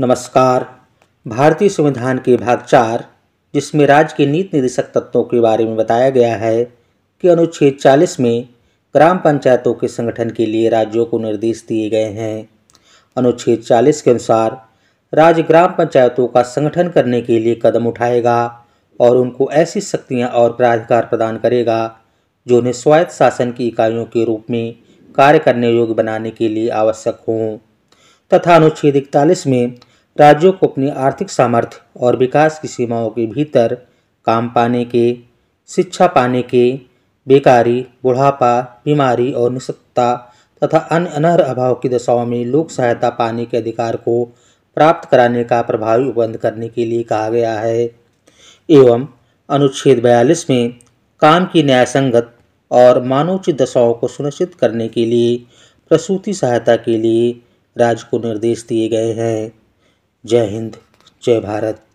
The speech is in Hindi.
नमस्कार। भारतीय संविधान के भाग चार, जिसमें राज्य के नीति निदेशक तत्वों के बारे में बताया गया है कि अनुच्छेद 40 में ग्राम पंचायतों के संगठन के लिए राज्यों को निर्देश दिए गए हैं। अनुच्छेद 40 के अनुसार, राज्य ग्राम पंचायतों का संगठन करने के लिए कदम उठाएगा और उनको ऐसी शक्तियाँ और प्राधिकार प्रदान करेगा, जो उन्हें स्वायत्त शासन की इकाइयों के रूप में कार्य करने योग्य बनाने के लिए आवश्यक हों। तथा अनुच्छेद इकतालीस में राज्यों को अपनी आर्थिक सामर्थ्य और विकास की सीमाओं के भीतर काम पाने के, शिक्षा पाने के, बेकारी, बुढ़ापा, बीमारी और निशक्तता तथा अन्य अनहर अभाव की दशाओं में लोक सहायता पाने के अधिकार को प्राप्त कराने का प्रभावी उपबंध करने के लिए कहा गया है। एवं अनुच्छेद बयालीस में काम की न्यायसंगत और मानवोचित दशाओं को सुनिश्चित करने के लिए प्रसूति सहायता के लिए राज्य को निर्देश दिए गए हैं। जय हिंद जय भारत।